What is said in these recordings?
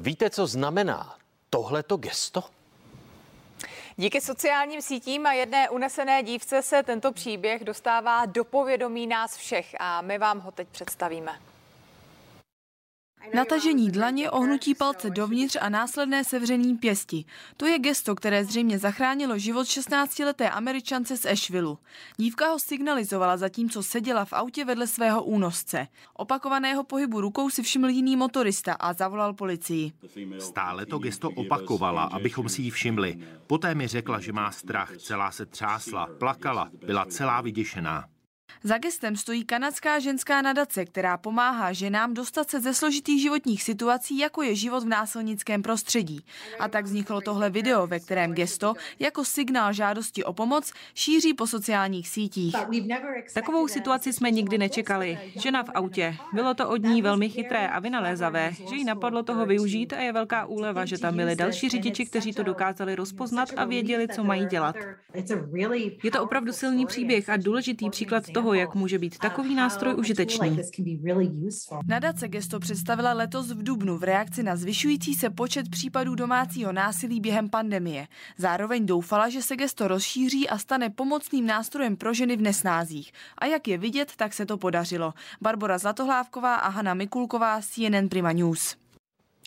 Víte, co znamená tohleto gesto? Díky sociálním sítím a jedné unesené dívce se tento příběh dostává do povědomí nás všech a my vám ho teď představíme. Natažení dlaně, ohnutí palce dovnitř a následné sevření pěsti. To je gesto, které zřejmě zachránilo život 16-leté američance z Asheville. Dívka ho signalizovala zatímco seděla v autě vedle svého únosce. Opakovaného pohybu rukou si všiml jiný motorista a zavolal policii. Stále to gesto opakovala, abychom si ji všimli. Poté mi řekla, že má strach, celá se třásla, plakala, byla celá vyděšená. Za gestem stojí kanadská ženská nadace, která pomáhá ženám dostat se ze složitých životních situací, jako je život v násilnickém prostředí. A tak vzniklo tohle video, ve kterém gesto jako signál žádosti o pomoc šíří po sociálních sítích. Takovou situaci jsme nikdy nečekali. Žena v autě. Bylo to od ní velmi chytré a vynalézavé, že jí napadlo toho využít a je velká úleva, že tam byli další řidiči, kteří to dokázali rozpoznat a věděli, co mají dělat. Je to opravdu silný příběh a důležitý příklad toho, toho, jak může být takový nástroj užitečný. Nadace Gesto představila letos v Dubnu v reakci na zvyšující se počet případů domácího násilí během pandemie. Zároveň doufala, že se Gesto rozšíří a stane pomocným nástrojem pro ženy v nesnázích. A jak je vidět, tak se to podařilo. Barbara Zlatohlávková a Hanna Mikulková, CNN Prima News.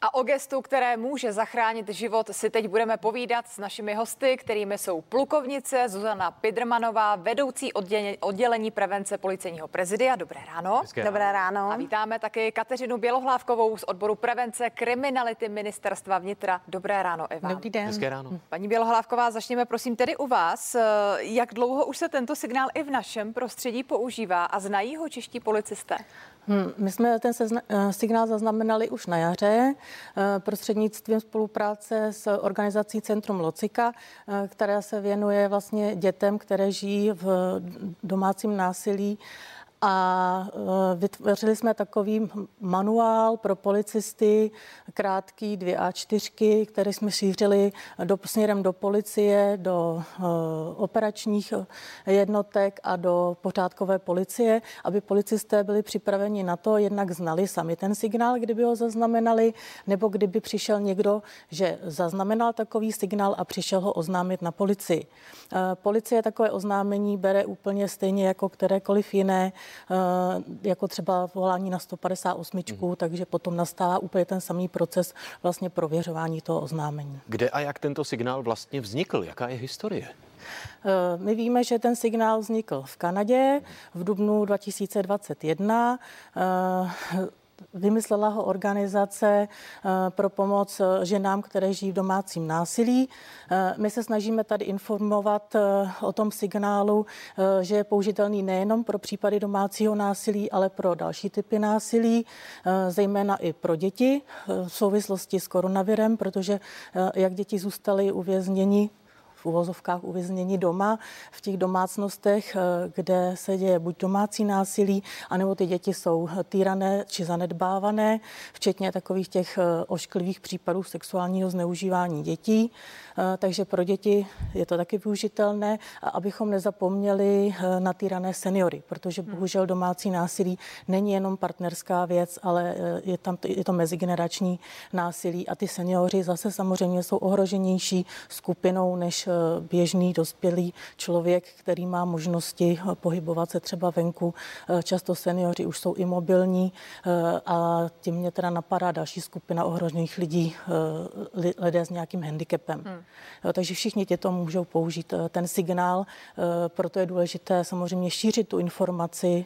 A o gestu, které může zachránit život, si teď budeme povídat s našimi hosty, kterými jsou plukovnice Zuzana Pidrmanová, vedoucí oddělení, prevence policejního prezidia. Dobré ráno. Hezké Dobré ráno. A vítáme taky Kateřinu Bělohlávkovou z odboru prevence kriminality ministerstva vnitra. Dobré ráno, Eva. Dobrý den. Hezké ráno. Paní Bělohlávková, začněme prosím tedy u vás. Jak dlouho už se tento signál i v našem prostředí používá a znají ho čeští policisté? Hmm, my jsme ten sezna- eh, signál zaznamenali už na jaře eh, prostřednictvím spolupráce s organizací Centrum Locika, eh, která se věnuje vlastně dětem, které žijí v domácím násilí a e, vytvořili jsme takový manuál pro policisty, krátký dvě A4, které jsme šířili do, směrem do policie, do uh, operačních jednotek a do pořádkové policie, aby policisté byli připraveni na to, jednak znali sami ten signál, kdyby ho zaznamenali, nebo kdyby přišel někdo, že zaznamenal takový signál a přišel ho oznámit na policii. Uh, policie takové oznámení bere úplně stejně jako kterékoliv jiné Eh, jako třeba volání na 158, mm. takže potom nastává úplně ten samý proces vlastně prověřování toho oznámení. Kde a jak tento signál vlastně vznikl? Jaká je historie? Eh, my víme, že ten signál vznikl v Kanadě v dubnu 2021 Vymyslela ho organizace eh, pro pomoc eh, ženám, které žijí v domácím násilí. Eh, my se snažíme tady informovat o tom signálu, že je použitelný nejenom pro případy domácího násilí, ale pro další typy násilí, zejména i pro děti v souvislosti s koronavirem, protože jak děti zůstaly uvězněni v uvozovkách uvězněni doma, v těch domácnostech, eh, kde se děje buď domácí násilí, anebo ty děti jsou týrané či zanedbávané, včetně takových těch eh, ošklivých případů sexuálního zneužívání dětí. Eh, takže pro děti je to taky využitelné, abychom nezapomněli na týrané seniory, protože hmm. bohužel domácí násilí není jenom partnerská věc, ale je tam je to mezigenerační násilí a ty seniori zase samozřejmě jsou ohroženější skupinou než Eh, běžný dospělý člověk, který má možnosti eh, pohybovat se třeba venku. Eh, často seniori už jsou imobilní a tím mě teda napadá další skupina ohrožených lidí, lidé s nějakým handicapem. Hmm. Takže všichni těto můžou použít ten signál, proto je důležité samozřejmě šířit tu informaci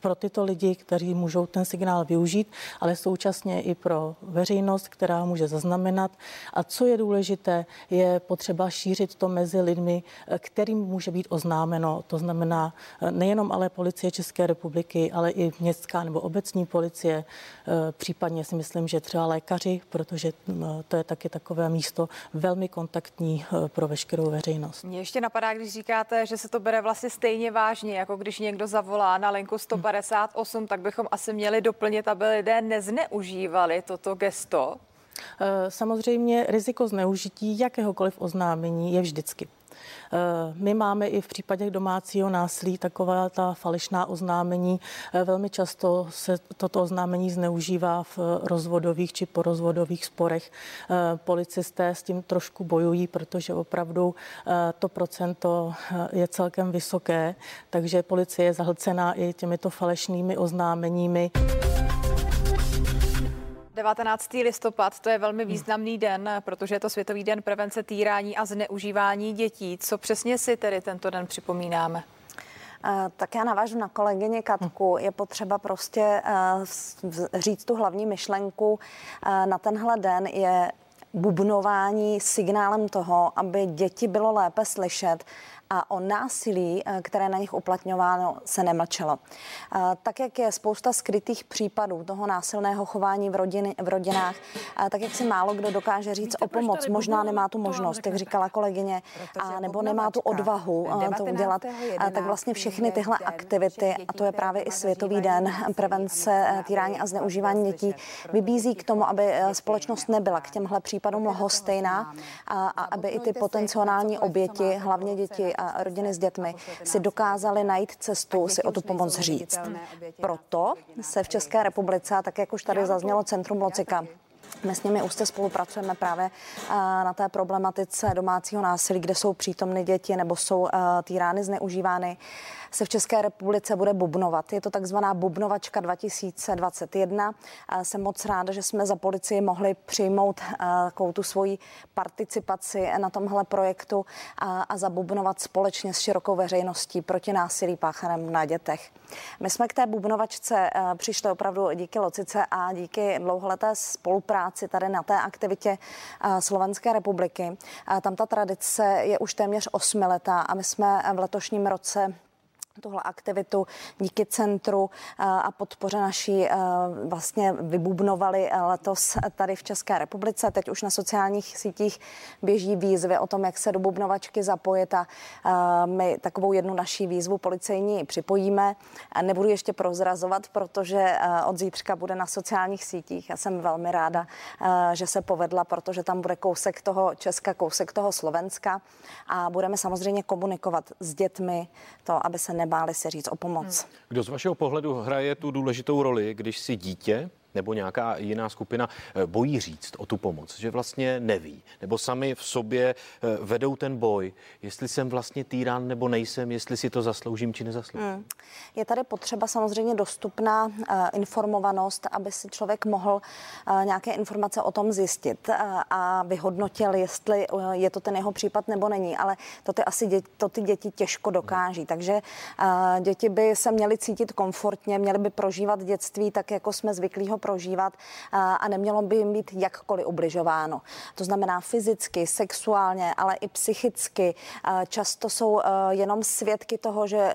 pro tyto lidi, kteří můžou ten signál využít, ale současně i pro veřejnost, která může zaznamenat. A co je důležité, je potřeba šířit to mezi lidmi, kterým může být oznámeno. To znamená nejenom ale policie České republiky, ale i městská nebo obecní policie, případně si myslím, že třeba lékaři, protože to je taky takové místo velmi kontaktní pro veškerou veřejnost. Mě ještě napadá, když říkáte, že se to bere vlastně stejně vážně, jako když někdo zavolá na linku 150 58, tak bychom asi měli doplnit, aby lidé nezneužívali toto gesto? Eh, samozřejmě riziko zneužití jakéhokoliv oznámení je vždycky. My máme i v případě domácího násilí taková ta falešná oznámení. Velmi často se toto oznámení zneužívá v rozvodových či porozvodových sporech. Policisté s tím trošku bojují, protože opravdu to procento je celkem vysoké, takže policie je zahlcená i těmito falešnými oznámeními. 19. listopad, to je velmi významný den, protože je to Světový den prevence týrání a zneužívání dětí. Co přesně si tedy tento den připomínáme? Eh, tak já navážu na kolegyně Katku. Je potřeba prostě eh, říct tu hlavní myšlenku. Eh, na tenhle den je bubnování signálem toho, aby děti bylo lépe slyšet a o násilí, eh, které na nich uplatňováno, se nemlčelo. Eh, tak, jak je spousta skrytých případů toho násilného chování v, rodiny, v rodinách, eh, tak jak si málo kdo dokáže říct o pomoc, možná nemá tu možnost, jak říkala kolegyně, a nebo nemá tu odvahu to udělat, tak vlastně všechny tyhle aktivity, a to je právě i Světový den prevence týrání a zneužívání dětí, vybízí k tomu, aby společnost nebyla k těmhle případům lhostejná a, a aby i ty potenciální oběti, hlavně děti, a rodiny s dětmi si dokázali najít cestu si o tu pomoc říct. Proto se v České republice, tak jak už tady zaznělo Centrum Locika, my s nimi úzce spolupracujeme právě na té problematice domácího násilí, kde jsou přítomny děti nebo jsou týrány, zneužívány se v České republice bude bubnovat. Je to takzvaná Bubnovačka 2021. Jsem moc ráda, že jsme za policii mohli přijmout takovou tu svoji participaci na tomhle projektu a, a zabubnovat společně s širokou veřejností proti násilí páchaném na dětech. My jsme k té bubnovačce přišli opravdu díky Locice a díky dlouholeté spolupráci tady na té aktivitě Slovenské republiky. Tam ta tradice je už téměř osmiletá a my jsme v letošním roce tuhle aktivitu díky centru eh, a podpoře naší eh, vlastně vybubnovali eh, letos tady v České republice. Teď už na sociálních sítích běží výzvy o tom, jak se do bubnovačky zapojit a my takovou jednu naší výzvu policejní připojíme. Nebudu ještě prozrazovat, protože od zítřka bude na sociálních sítích. Já jsem velmi ráda, že se povedla, protože tam bude kousek toho Česka, kousek toho Slovenska a budeme samozřejmě komunikovat s dětmi to, aby se ne nebáli se říct o pomoc. Kdo z vašeho pohledu hraje tu důležitou roli, když si dítě nebo nějaká jiná skupina eh, bojí říct o tu pomoc, že vlastně neví, nebo sami v sobě eh, vedou ten boj, jestli jsem vlastně týrán nebo nejsem, jestli si to zasloužím či nezasloužím. Hmm. Je tady potřeba samozřejmě dostupná uh, informovanost, aby si člověk mohl nějaké informace o tom zjistit a vyhodnotil, jestli je to ten jeho případ nebo není, ale to ty asi děti, to ty děti těžko dokáží, hmm. takže děti by se měly cítit komfortně, měly by prožívat dětství tak, jako jsme zvyklí ho prožívat a nemělo by jim být jakkoliv ubližováno. To znamená fyzicky, sexuálně, ale i psychicky. Často jsou jenom svědky toho, že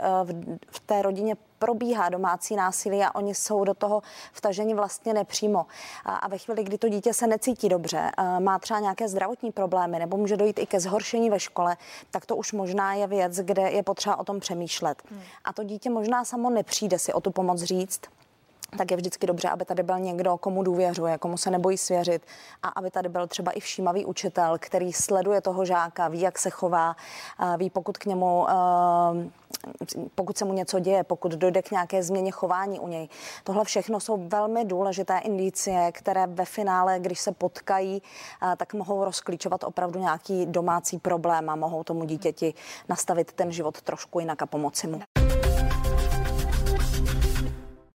v té rodině probíhá domácí násilí a oni jsou do toho vtaženi vlastně nepřímo. A ve chvíli, kdy to dítě se necítí dobře, má třeba nějaké zdravotní problémy nebo může dojít i ke zhoršení ve škole, tak to už možná je věc, kde je potřeba o tom přemýšlet. Hmm. A to dítě možná samo nepřijde si o tu pomoc říct, tak je vždycky dobře, aby tady byl někdo, komu důvěřuje, komu se nebojí svěřit a aby tady byl třeba i všímavý učitel, který sleduje toho žáka, ví, jak se chová, ví, pokud k němu, pokud se mu něco děje, pokud dojde k nějaké změně chování u něj. Tohle všechno jsou velmi důležité indicie, které ve finále, když se potkají, tak mohou rozklíčovat opravdu nějaký domácí problém a mohou tomu dítěti nastavit ten život trošku jinak a pomoci mu.